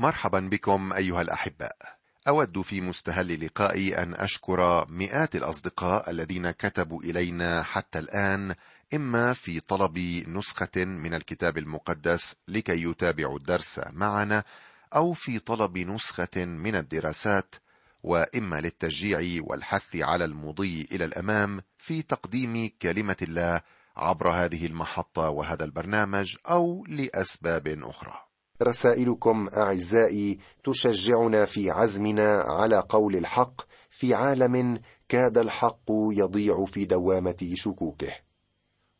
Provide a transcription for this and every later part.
مرحبا بكم أيها الأحباء. أود في مستهل لقائي أن أشكر مئات الأصدقاء الذين كتبوا إلينا حتى الآن إما في طلب نسخة من الكتاب المقدس لكي يتابعوا الدرس معنا أو في طلب نسخة من الدراسات وإما للتشجيع والحث على المضي إلى الأمام في تقديم كلمة الله عبر هذه المحطة وهذا البرنامج أو لأسباب أخرى. رسائلكم أعزائي تشجعنا في عزمنا على قول الحق في عالم كاد الحق يضيع في دوامة شكوكه.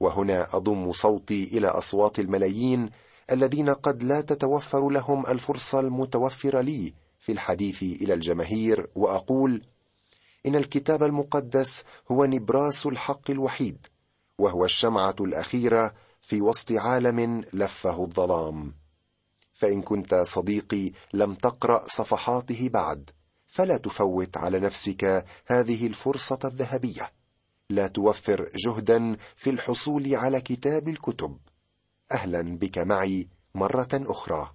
وهنا أضم صوتي إلى أصوات الملايين الذين قد لا تتوفر لهم الفرصة المتوفرة لي في الحديث إلى الجماهير وأقول إن الكتاب المقدس هو نبراس الحق الوحيد وهو الشمعة الأخيرة في وسط عالم لفه الظلام. فإن كنت صديقي لم تقرأ صفحاته بعد فلا تفوت على نفسك هذه الفرصة الذهبية. لا توفر جهدا في الحصول على كتاب الكتب. أهلا بك معي مرة أخرى.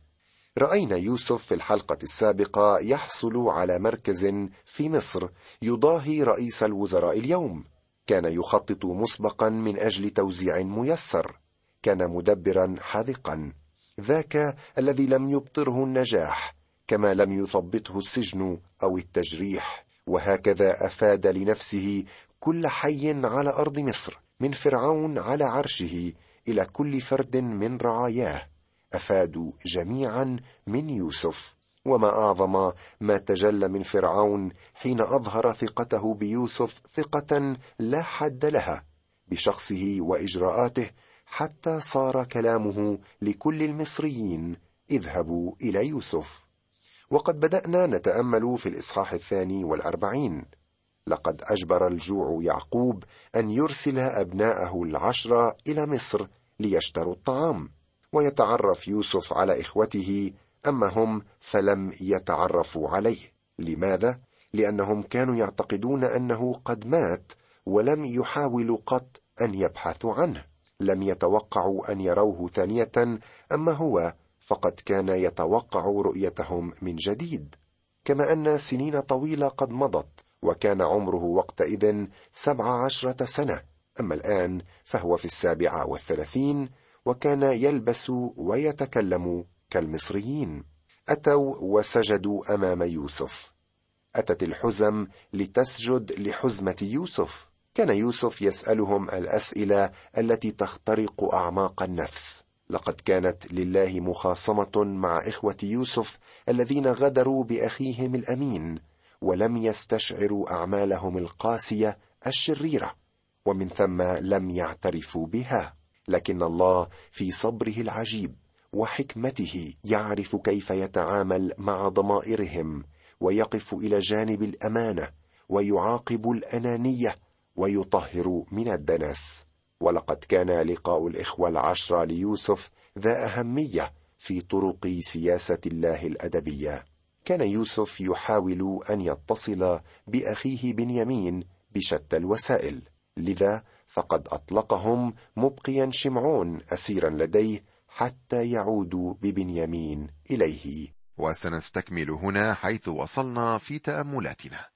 رأينا يوسف في الحلقة السابقة يحصل على مركز في مصر يضاهي رئيس الوزراء اليوم. كان يخطط مسبقا من أجل توزيع ميسر. كان مدبرا حاذقا. ذاك الذي لم يبطره النجاح كما لم يثبطه السجن أو التجريح. وهكذا أفاد لنفسه كل حي على أرض مصر من فرعون على عرشه إلى كل فرد من رعاياه. أفادوا جميعا من يوسف. وما أعظم ما تجلى من فرعون حين أظهر ثقته بيوسف ثقة لا حد لها بشخصه وإجراءاته حتى صار كلامه لكل المصريين اذهبوا إلى يوسف وقد بدأنا نتأمل في الإصحاح الثاني والأربعين لقد أجبر الجوع يعقوب أن يرسل أبناءه العشره إلى مصر ليشتروا الطعام ويتعرف يوسف على إخوته أما هم فلم يتعرفوا عليه. لماذا؟ لأنهم كانوا يعتقدون أنه قد مات ولم يحاولوا قط أن يبحثوا عنه لم يتوقعوا أن يروه ثانية أما هو فقد كان يتوقع رؤيتهم من جديد. كما أن سنين طويلة قد مضت وكان عمره وقتئذ سبع عشرة سنة. أما الآن فهو في السابعة والثلاثين وكان يلبس ويتكلم كالمصريين. أتوا وسجدوا أمام يوسف. أتت الحزم لتسجد لحزمة يوسف. كان يوسف يسألهم الأسئلة التي تخترق أعماق النفس. لقد كانت لله مخاصمة مع إخوة يوسف الذين غدروا بأخيهم الأمين ولم يستشعروا أعمالهم القاسية الشريرة ومن ثم لم يعترفوا بها. لكن الله في صبره العجيب وحكمته يعرف كيف يتعامل مع ضمائرهم ويقف إلى جانب الأمانة ويعاقب الأنانية ويطهر من الدنس. ولقد كان لقاء الإخوة العشره ليوسف ذا أهمية في طرق سياسة الله الأدبية. كان يوسف يحاول أن يتصل بأخيه بنيامين بشتى الوسائل. لذا فقد أطلقهم مبقيا شمعون أسيرا لديه حتى يعودوا ببنيامين إليه. وسنستكمل هنا حيث وصلنا في تأملاتنا.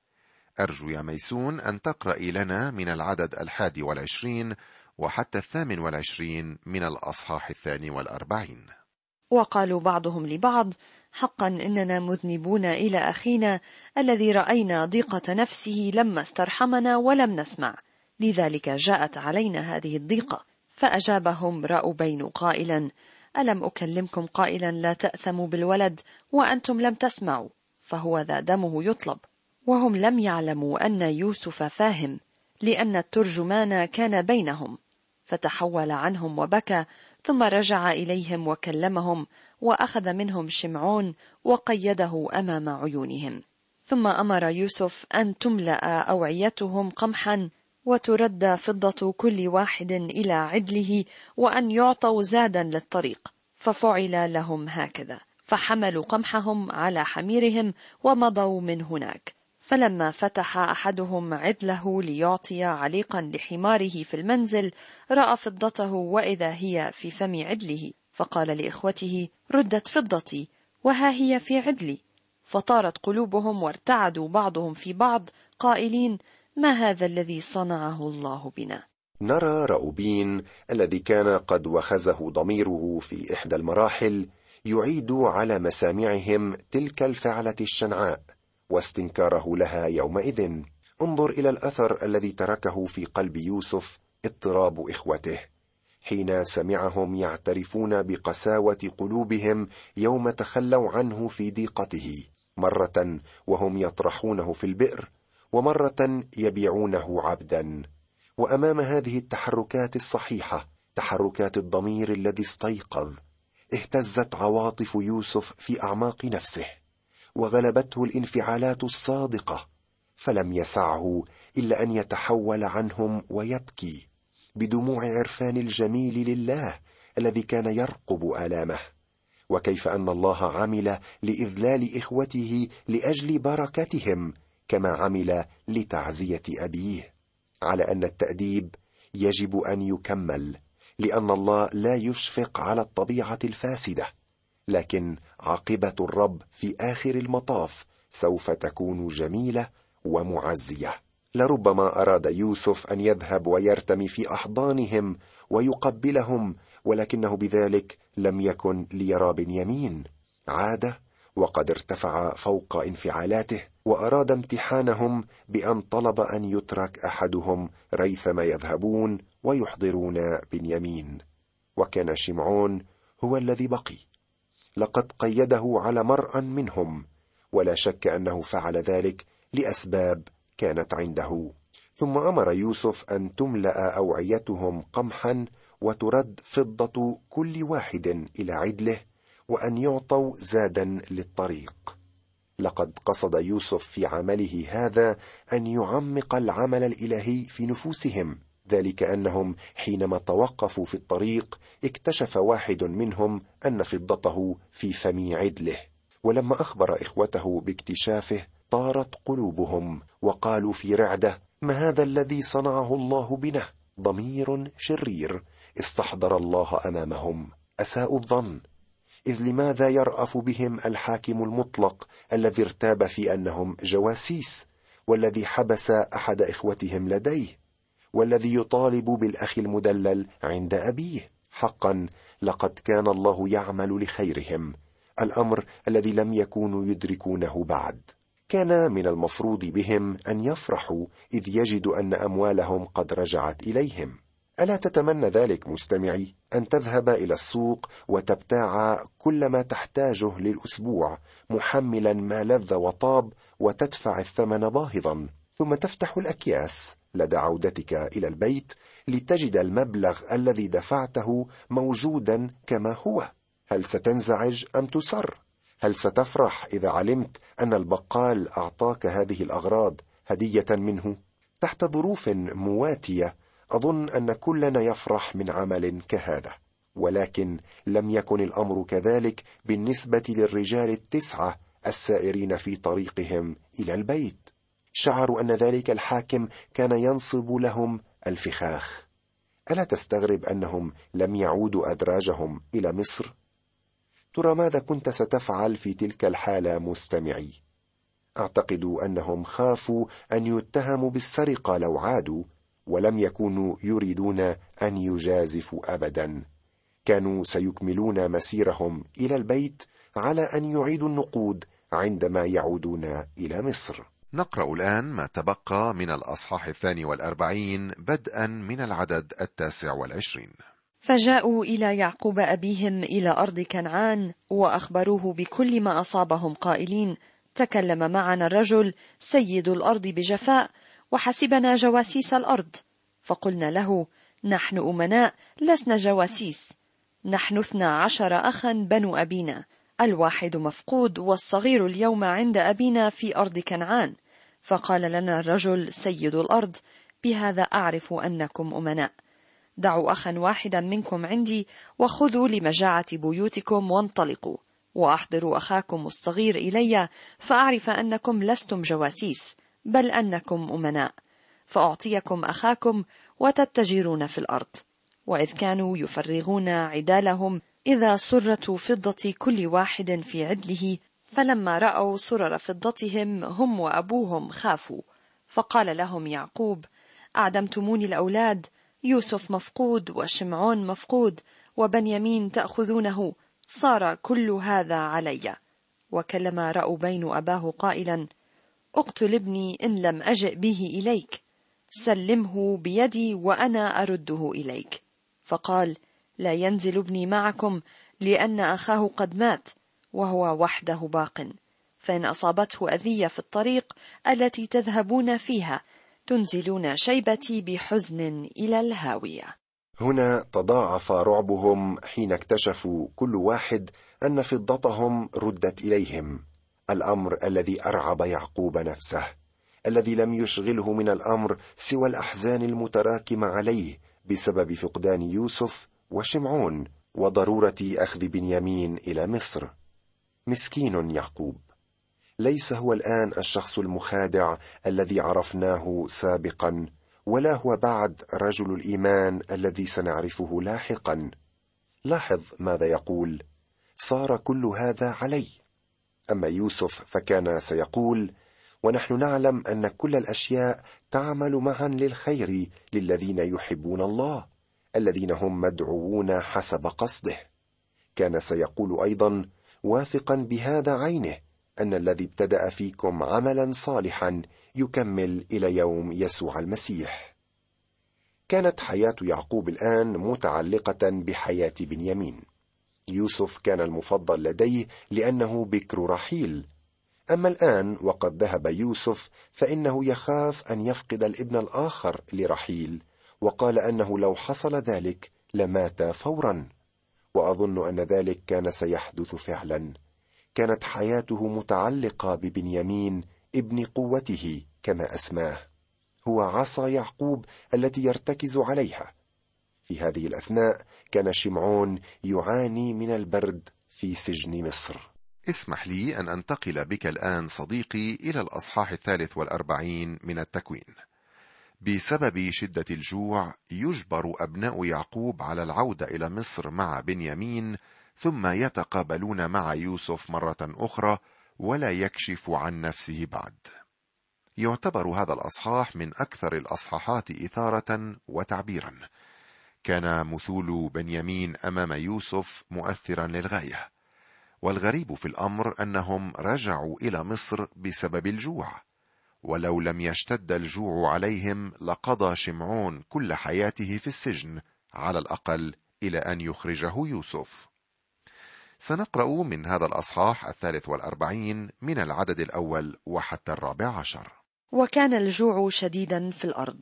أرجو يا ميسون أن تقرأي لنا من العدد الحادي والعشرين وحتى الثامن والعشرين من الأصحاح الثاني والأربعين. وقالوا بعضهم لبعض حقا إننا مذنبون إلى أخينا الذي رأينا ضيقة نفسه لما استرحمنا ولم نسمع. لذلك جاءت علينا هذه الضيقة فأجابهم راوبين قائلا ألم أكلمكم قائلا لا تأثموا بالولد وأنتم لم تسمعوا؟ فهو ذا دمه يطلب. وهم لم يعلموا أن يوسف فاهم لأن الترجمان كان بينهم. فتحول عنهم وبكى ثم رجع إليهم وكلمهم وأخذ منهم شمعون وقيده أمام عيونهم. ثم أمر يوسف أن تملأ أوعيتهم قمحا وترد فضة كل واحد إلى عدله وأن يعطوا زادا للطريق. ففعل لهم هكذا. فحملوا قمحهم على حميرهم ومضوا من هناك. فلما فتح أحدهم عدله ليعطي عليقا لحماره في المنزل رأى فضته وإذا هي في فم عدله فقال لإخوته ردت فضتي وها هي في عدلي. فطارت قلوبهم وارتعدوا بعضهم في بعض قائلين ما هذا الذي صنعه الله بنا؟ نرى رأوبين الذي كان قد وخزه ضميره في إحدى المراحل يعيد على مسامعهم تلك الفعلة الشنعاء. واستنكاره لها يومئذ. انظر إلى الأثر الذي تركه في قلب يوسف اضطراب إخوته. حين سمعهم يعترفون بقساوة قلوبهم يوم تخلوا عنه في ضيقته. مرة وهم يطرحونه في البئر ومرة يبيعونه عبدا. وأمام هذه التحركات الصحيحة تحركات الضمير الذي استيقظ اهتزت عواطف يوسف في أعماق نفسه. وغلبته الانفعالات الصادقة فلم يسعه إلا أن يتحول عنهم ويبكي بدموع عرفان الجميل لله الذي كان يرقب آلامه. وكيف أن الله عمل لإذلال إخوته لأجل بركتهم كما عمل لتعزية أبيه. على أن التأديب يجب أن يكمل لأن الله لا يشفق على الطبيعة الفاسدة. لكن عاقبة الرب في آخر المطاف سوف تكون جميلة ومعزية. لربما أراد يوسف أن يذهب ويرتمي في أحضانهم ويقبلهم ولكنه بذلك لم يكن ليرى بنيامين. عاد وقد ارتفع فوق انفعالاته وأراد امتحانهم بأن طلب أن يترك أحدهم ريثما يذهبون ويحضرون بنيامين. وكان شمعون هو الذي بقي. لقد قيده على مرء منهم ولا شك أنه فعل ذلك لأسباب كانت عنده. ثم أمر يوسف أن تملأ أوعيتهم قمحا وترد فضة كل واحد إلى عدله وأن يعطوا زادا للطريق. لقد قصد يوسف في عمله هذا أن يعمق العمل الإلهي في نفوسهم ذلك أنهم حينما توقفوا في الطريق اكتشف واحد منهم أن فضته في فم عدله. ولما أخبر إخوته باكتشافه طارت قلوبهم وقالوا في رعدة ما هذا الذي صنعه الله بنا؟ ضمير شرير استحضر الله أمامهم. أساءوا الظن. إذ لماذا يرأف بهم الحاكم المطلق الذي ارتاب في أنهم جواسيس والذي حبس أحد إخوتهم لديه؟ والذي يطالب بالأخ المدلل عند أبيه. حقا لقد كان الله يعمل لخيرهم. الأمر الذي لم يكونوا يدركونه بعد. كان من المفروض بهم أن يفرحوا إذ يجدوا أن أموالهم قد رجعت إليهم. ألا تتمنى ذلك مستمعي؟ أن تذهب إلى السوق وتبتاع كل ما تحتاجه للأسبوع محملا ما لذ وطاب وتدفع الثمن باهظا ثم تفتح الأكياس. لدى عودتك إلى البيت لتجد المبلغ الذي دفعته موجودا كما هو. هل ستنزعج أم تسر؟ هل ستفرح إذا علمت أن البقال أعطاك هذه الأغراض هدية منه؟ تحت ظروف مواتية أظن أن كلنا يفرح من عمل كهذا ولكن لم يكن الأمر كذلك بالنسبة للرجال التسعة السائرين في طريقهم إلى البيت. شعروا أن ذلك الحاكم كان ينصب لهم الفخاخ. ألا تستغرب أنهم لم يعودوا أدراجهم إلى مصر؟ ترى ماذا كنت ستفعل في تلك الحالة مستمعي؟ أعتقد أنهم خافوا أن يتهموا بالسرقة لو عادوا ولم يكونوا يريدون أن يجازفوا ابدا. كانوا سيكملون مسيرهم إلى البيت على أن يعيدوا النقود عندما يعودون إلى مصر. نقرأ الآن ما تبقى من الأصحاح الثاني والأربعين بدءا من العدد التاسع والعشرين. فجاءوا إلى يعقوب أبيهم إلى أرض كنعان وأخبروه بكل ما أصابهم قائلين. تكلم معنا الرجل سيد الأرض بجفاء وحسبنا جواسيس الأرض. فقلنا له نحن أمناء لسنا جواسيس. نحن اثنا عشر اخا بنو أبينا. الواحد مفقود والصغير اليوم عند أبينا في أرض كنعان. فقال لنا الرجل سيد الأرض بهذا أعرف أنكم أمناء. دعوا أخا واحدا منكم عندي وخذوا لمجاعة بيوتكم وانطلقوا. وأحضروا أخاكم الصغير إلي فأعرف أنكم لستم جواسيس بل أنكم أمناء. فأعطيكم أخاكم وتتجرون في الأرض. وإذ كانوا يفرغون عدالهم إذا سرة فضة كل واحد في عدله فلما رأوا سرر فضتهم هم وأبوهم خافوا. فقال لهم يعقوب أعدمتموني الأولاد يوسف مفقود وشمعون مفقود وبنيامين تأخذونه صار كل هذا علي. وكلم رأوبين أباه قائلا أقتل ابني إن لم أجئ به إليك سلمه بيدي وأنا أرده إليك. فقال لا ينزل ابني معكم لأن أخاه قد مات وهو وحده باق. فإن أصابته أذية في الطريق التي تذهبون فيها تنزلون شيبتي بحزن إلى الهاوية. هنا تضاعف رعبهم حين اكتشفوا كل واحد أن فضتهم ردت إليهم. الأمر الذي أرعب يعقوب نفسه الذي لم يشغله من الأمر سوى الأحزان المتراكمة عليه بسبب فقدان يوسف وشمعون وضرورة أخذ بنيامين إلى مصر. مسكين يعقوب. ليس هو الآن الشخص المخادع الذي عرفناه سابقا ولا هو بعد رجل الإيمان الذي سنعرفه لاحقا. لاحظ ماذا يقول. صار كل هذا علي. أما يوسف فكان سيقول ونحن نعلم أن كل الأشياء تعمل معا للخير للذين يحبون الله. الذين هم مدعوون حسب قصده. كان سيقول أيضا واثقا بهذا عينه أن الذي ابتدأ فيكم عملا صالحا يكمل إلى يوم يسوع المسيح. كانت حياة يعقوب الآن متعلقة بحياة بنيامين. يوسف كان المفضل لديه لأنه بكر رحيل. أما الآن وقد ذهب يوسف فإنه يخاف أن يفقد الابن الآخر لرحيل وقال أنه لو حصل ذلك لمات فورا. وأظن أن ذلك كان سيحدث فعلا. كانت حياته متعلقة ببنيامين ابن قوته كما أسماه. هو عصا يعقوب التي يرتكز عليها. في هذه الأثناء كان شمعون يعاني من البرد في سجن مصر. اسمح لي أن أنتقل بك الآن صديقي إلى الأصحاح الثالث والأربعين من التكوين. بسبب شدة الجوع يجبر أبناء يعقوب على العودة إلى مصر مع بنيامين ثم يتقابلون مع يوسف مرة أخرى ولا يكشف عن نفسه بعد. يعتبر هذا الأصحاح من أكثر الأصحاحات إثارة وتعبيرا. كان مثول بنيامين أمام يوسف مؤثرا للغاية. والغريب في الأمر أنهم رجعوا إلى مصر بسبب الجوع. ولو لم يشتد الجوع عليهم لقضى شمعون كل حياته في السجن على الأقل إلى أن يخرجه يوسف. سنقرأ من هذا الأصحاح الثالث والأربعين من العدد الأول وحتى الرابع عشر. وكان الجوع شديدا في الأرض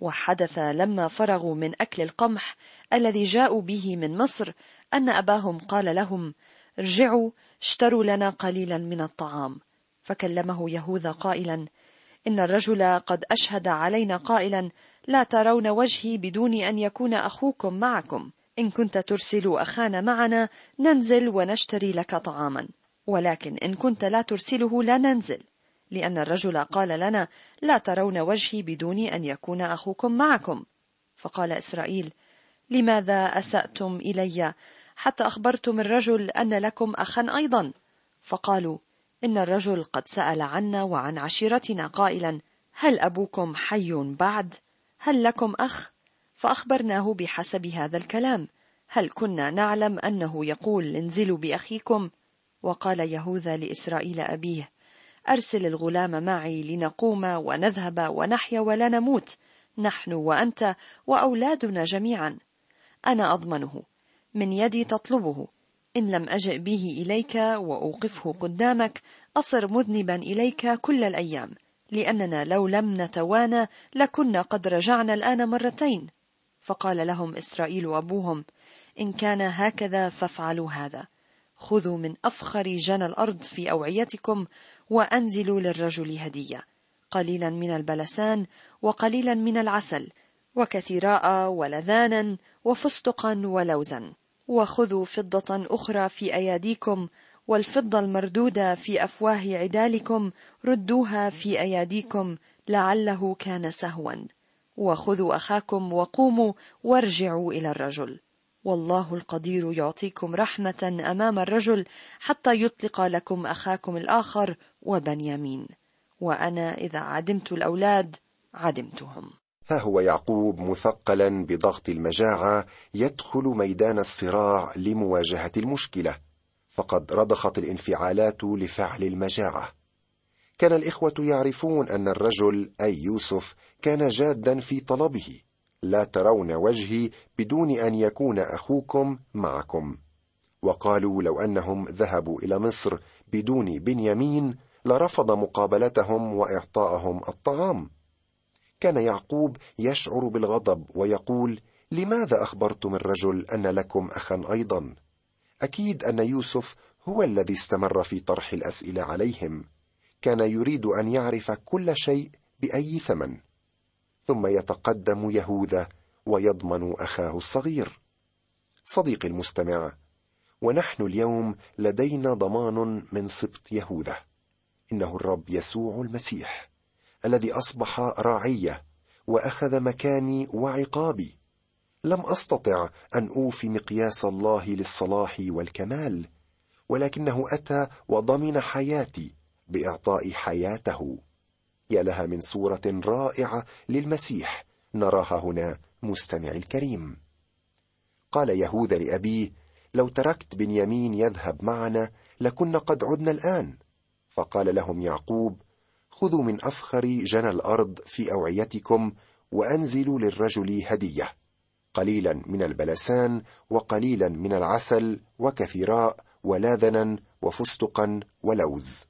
وحدث لما فرغوا من أكل القمح الذي جاءوا به من مصر أن أباهم قال لهم ارجعوا اشتروا لنا قليلا من الطعام. فكلمه يهوذا قائلا إن الرجل قد أشهد علينا قائلا لا ترون وجهي بدون أن يكون أخوكم معكم. إن كنت ترسل أخانا معنا ننزل ونشتري لك طعاما. ولكن إن كنت لا ترسله لا ننزل. لأن الرجل قال لنا لا ترون وجهي بدون أن يكون أخوكم معكم. فقال إسرائيل لماذا أسأتم إلي؟ حتى أخبرتم الرجل أن لكم أخا أيضا. فقالوا إن الرجل قد سأل عنا وعن عشيرتنا قائلا هل أبوكم حي بعد؟ هل لكم أخ؟ فأخبرناه بحسب هذا الكلام هل كنا نعلم أنه يقول انزلوا بأخيكم؟ وقال يهوذا لإسرائيل أبيه أرسل الغلام معي لنقوم ونذهب ونحيا ولا نموت نحن وأنت وأولادنا جميعا. أنا أضمنه من يدي تطلبه إن لم أجئ به إليك وأوقفه قدامك أصر مذنبا إليك كل الأيام لأننا لو لم نتوانى لكنا قد رجعنا الآن مرتين. فقال لهم إسرائيل أبوهم إن كان هكذا فافعلوا هذا. خذوا من أفخر جنى الأرض في أوعيتكم وأنزلوا للرجل هدية قليلا من البلسان وقليلا من العسل وكثيراء ولذانا وفستقا ولوزا. وخذوا فضة أخرى في أياديكم والفضة المردودة في أفواه عدالكم ردوها في أياديكم لعله كان سهوا. وخذوا أخاكم وقوموا وارجعوا إلى الرجل. والله القدير يعطيكم رحمة أمام الرجل حتى يطلق لكم أخاكم الآخر وبنيامين. وأنا إذا عدمت الأولاد عدمتهم. ها هو يعقوب مثقلا بضغط المجاعة يدخل ميدان الصراع لمواجهة المشكلة فقد رضخت الانفعالات لفعل المجاعة. كان الإخوة يعرفون أن الرجل أي يوسف كان جادا في طلبه. لا ترون وجهي بدون أن يكون أخوكم معكم. وقالوا لو أنهم ذهبوا إلى مصر بدون بنيامين لرفض مقابلتهم وإعطاءهم الطعام. كان يعقوب يشعر بالغضب ويقول لماذا أخبرتم الرجل أن لكم أخا أيضا؟ أكيد أن يوسف هو الذي استمر في طرح الأسئلة عليهم. كان يريد أن يعرف كل شيء بأي ثمن. ثم يتقدم يهوذا ويضمن أخاه الصغير. صديقي المستمع ونحن اليوم لدينا ضمان من سبط يهوذا. إنه الرب يسوع المسيح. الذي أصبح راعية وأخذ مكاني وعقابي. لم أستطع أن أوفي مقياس الله للصلاح والكمال ولكنه أتى وضمن حياتي بإعطاء حياته. يا لها من صورة رائعة للمسيح نراها هنا مستمع الكريم. قال يهوذا لأبيه لو تركت بنيامين يذهب معنا لكنا قد عدنا الآن. فقال لهم يعقوب خذوا من أفخر جنى الأرض في أوعيتكم وأنزلوا للرجل هدية قليلا من البلسان وقليلا من العسل وكثيراء ولاذنا وفستقا ولوز.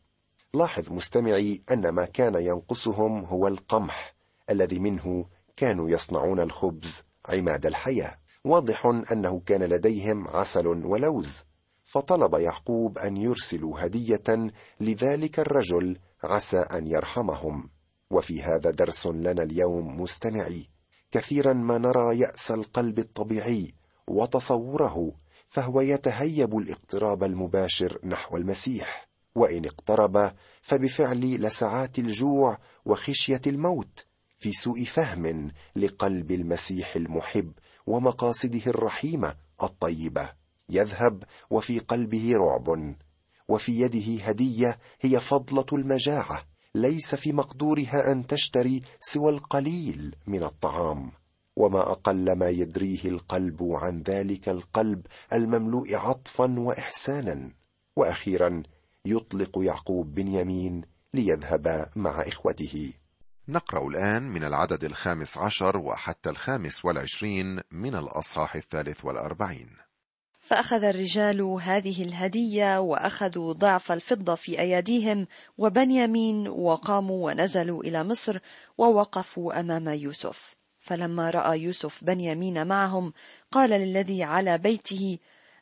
لاحظ مستمعي أن ما كان ينقصهم هو القمح الذي منه كانوا يصنعون الخبز عماد الحياة. واضح أنه كان لديهم عسل ولوز فطلب يعقوب أن يرسلوا هدية لذلك الرجل عسى أن يرحمهم. وفي هذا درس لنا اليوم مستمعي كثيرا ما نرى يأس القلب الطبيعي وتصوره فهو يتهيب الاقتراب المباشر نحو المسيح. وإن اقترب فبفعل لسعات الجوع وخشية الموت في سوء فهم لقلب المسيح المحب ومقاصده الرحيمة الطيبة. يذهب وفي قلبه رعب. وفي يده هدية هي فضلة المجاعة ليس في مقدورها أن تشتري سوى القليل من الطعام. وما أقل ما يدريه القلب عن ذلك القلب المملوء عطفا واحسانا. وأخيرا يطلق يعقوب بنيامين ليذهب مع إخوته. نقرأ الآن من العدد الخامس عشر وحتى الخامس والعشرين من الأصحاح الثالث والأربعين. فأخذ الرجال هذه الهدية وأخذوا ضعف الفضة في أيديهم وبنيامين وقاموا ونزلوا إلى مصر ووقفوا أمام يوسف. فلما رأى يوسف بنيامين معهم قال للذي على بيته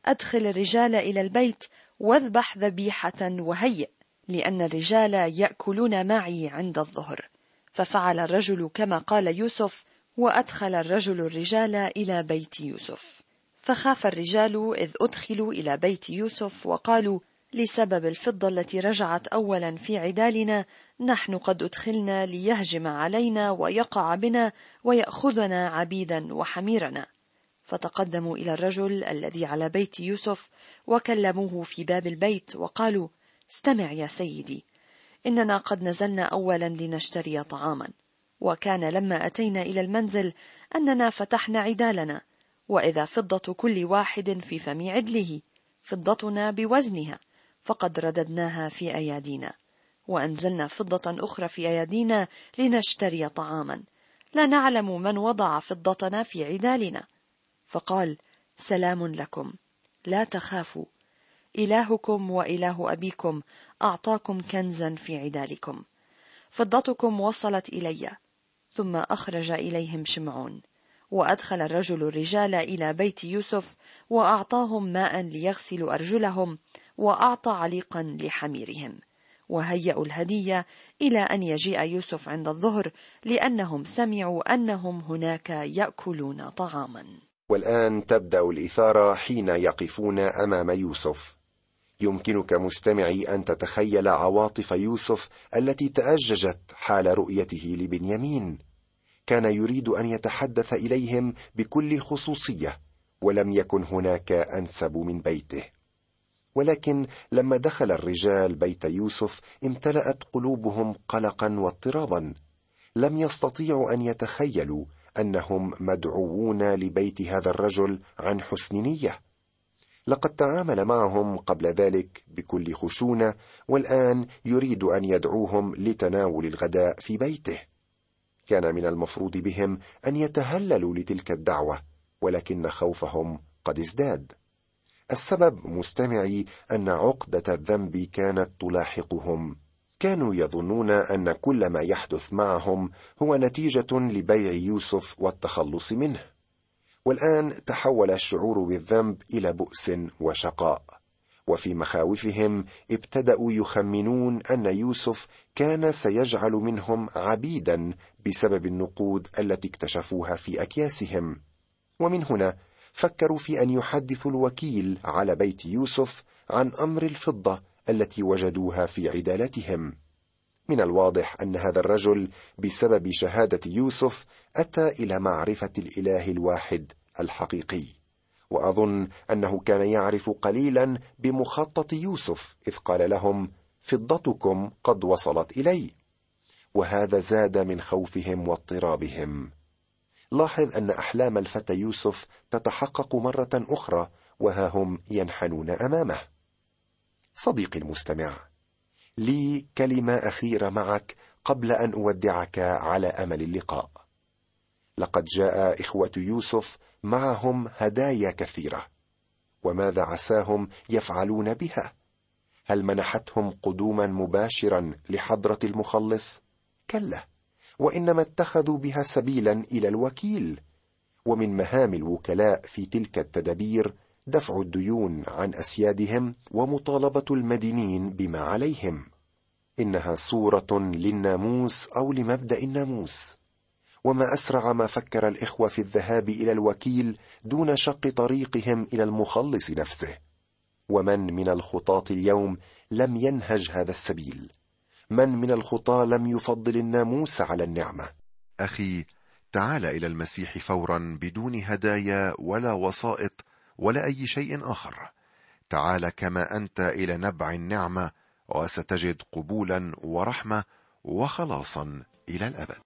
أدخل الرجال إلى البيت واذبح ذبيحة وهيئ لأن الرجال يأكلون معي عند الظهر. ففعل الرجل كما قال يوسف وأدخل الرجل الرجال إلى بيت يوسف. فخاف الرجال إذ أدخلوا إلى بيت يوسف وقالوا لسبب الفضة التي رجعت أولا في عدالنا نحن قد أدخلنا ليهجم علينا ويقع بنا ويأخذنا عبيدا وحميرنا. فتقدموا إلى الرجل الذي على بيت يوسف وكلموه في باب البيت وقالوا استمع يا سيدي إننا قد نزلنا أولا لنشتري طعاما. وكان لما أتينا إلى المنزل أننا فتحنا عدالنا وإذا فضة كل واحد في فم عدله فضتنا بوزنها فقد رددناها في أيادينا. وأنزلنا فضة أخرى في أيادينا لنشتري طعاما. لا نعلم من وضع فضتنا في عدالنا. فقال سلام لكم. لا تخافوا. إلهكم وإله أبيكم أعطاكم كنزا في عدالكم. فضتكم وصلت إلي. ثم أخرج إليهم شمعون. وأدخل الرجل الرجال إلى بيت يوسف وأعطاهم ماء ليغسلوا أرجلهم وأعطى عليقا لحميرهم. وهيأوا الهدية إلى أن يجيء يوسف عند الظهر لأنهم سمعوا أنهم هناك يأكلون طعاما. والآن تبدأ الإثارة حين يقفون أمام يوسف. يمكنك مستمعي أن تتخيل عواطف يوسف التي تأججت حال رؤيته لبنيامين. كان يريد أن يتحدث إليهم بكل خصوصية ولم يكن هناك أنسب من بيته. ولكن لما دخل الرجال بيت يوسف امتلأت قلوبهم قلقا واضطرابا. لم يستطيعوا أن يتخيلوا أنهم مدعوون لبيت هذا الرجل عن حسن نية. لقد تعامل معهم قبل ذلك بكل خشونة والآن يريد أن يدعوهم لتناول الغداء في بيته. كان من المفروض بهم أن يتهللوا لتلك الدعوة ولكن خوفهم قد ازداد. السبب مستمعي أن عقدة الذنب كانت تلاحقهم. كانوا يظنون أن كل ما يحدث معهم هو نتيجة لبيع يوسف والتخلص منه. والآن تحول الشعور بالذنب إلى بؤس وشقاء. وفي مخاوفهم ابتدأوا يخمنون أن يوسف كان سيجعل منهم عبيدا بسبب النقود التي اكتشفوها في أكياسهم. ومن هنا فكروا في أن يحدثوا الوكيل على بيت يوسف عن أمر الفضة التي وجدوها في عدالتهم. من الواضح أن هذا الرجل بسبب شهادة يوسف أتى إلى معرفة الإله الواحد الحقيقي. وأظن أنه كان يعرف قليلا بمخطط يوسف إذ قال لهم فضتكم قد وصلت إلي. وهذا زاد من خوفهم واضطرابهم. لاحظ أن أحلام الفتى يوسف تتحقق مرة أخرى وها هم ينحنون أمامه. صديقي المستمع لي كلمة أخيرة معك قبل أن أودعك على أمل اللقاء. لقد جاء إخوة يوسف معهم هدايا كثيرة. وماذا عساهم يفعلون بها؟ هل منحتهم قدوما مباشرا لحضرة المخلص؟ كلا وإنما اتخذوا بها سبيلا إلى الوكيل. ومن مهام الوكلاء في تلك التدابير دفع الديون عن أسيادهم ومطالبة المدينين بما عليهم. إنها صورة للناموس أو لمبدأ الناموس. وما أسرع ما فكر الإخوة في الذهاب إلى الوكيل دون شق طريقهم إلى المخلص نفسه. ومن من الخطاه اليوم لم ينهج هذا السبيل. من من الخطاه لم يفضل الناموس على النعمة. أخي تعال إلى المسيح فورا بدون هدايا ولا وسائط ولا أي شيء آخر. تعال كما أنت إلى نبع النعمة وستجد قبولا ورحمة وخلاصا إلى الأبد.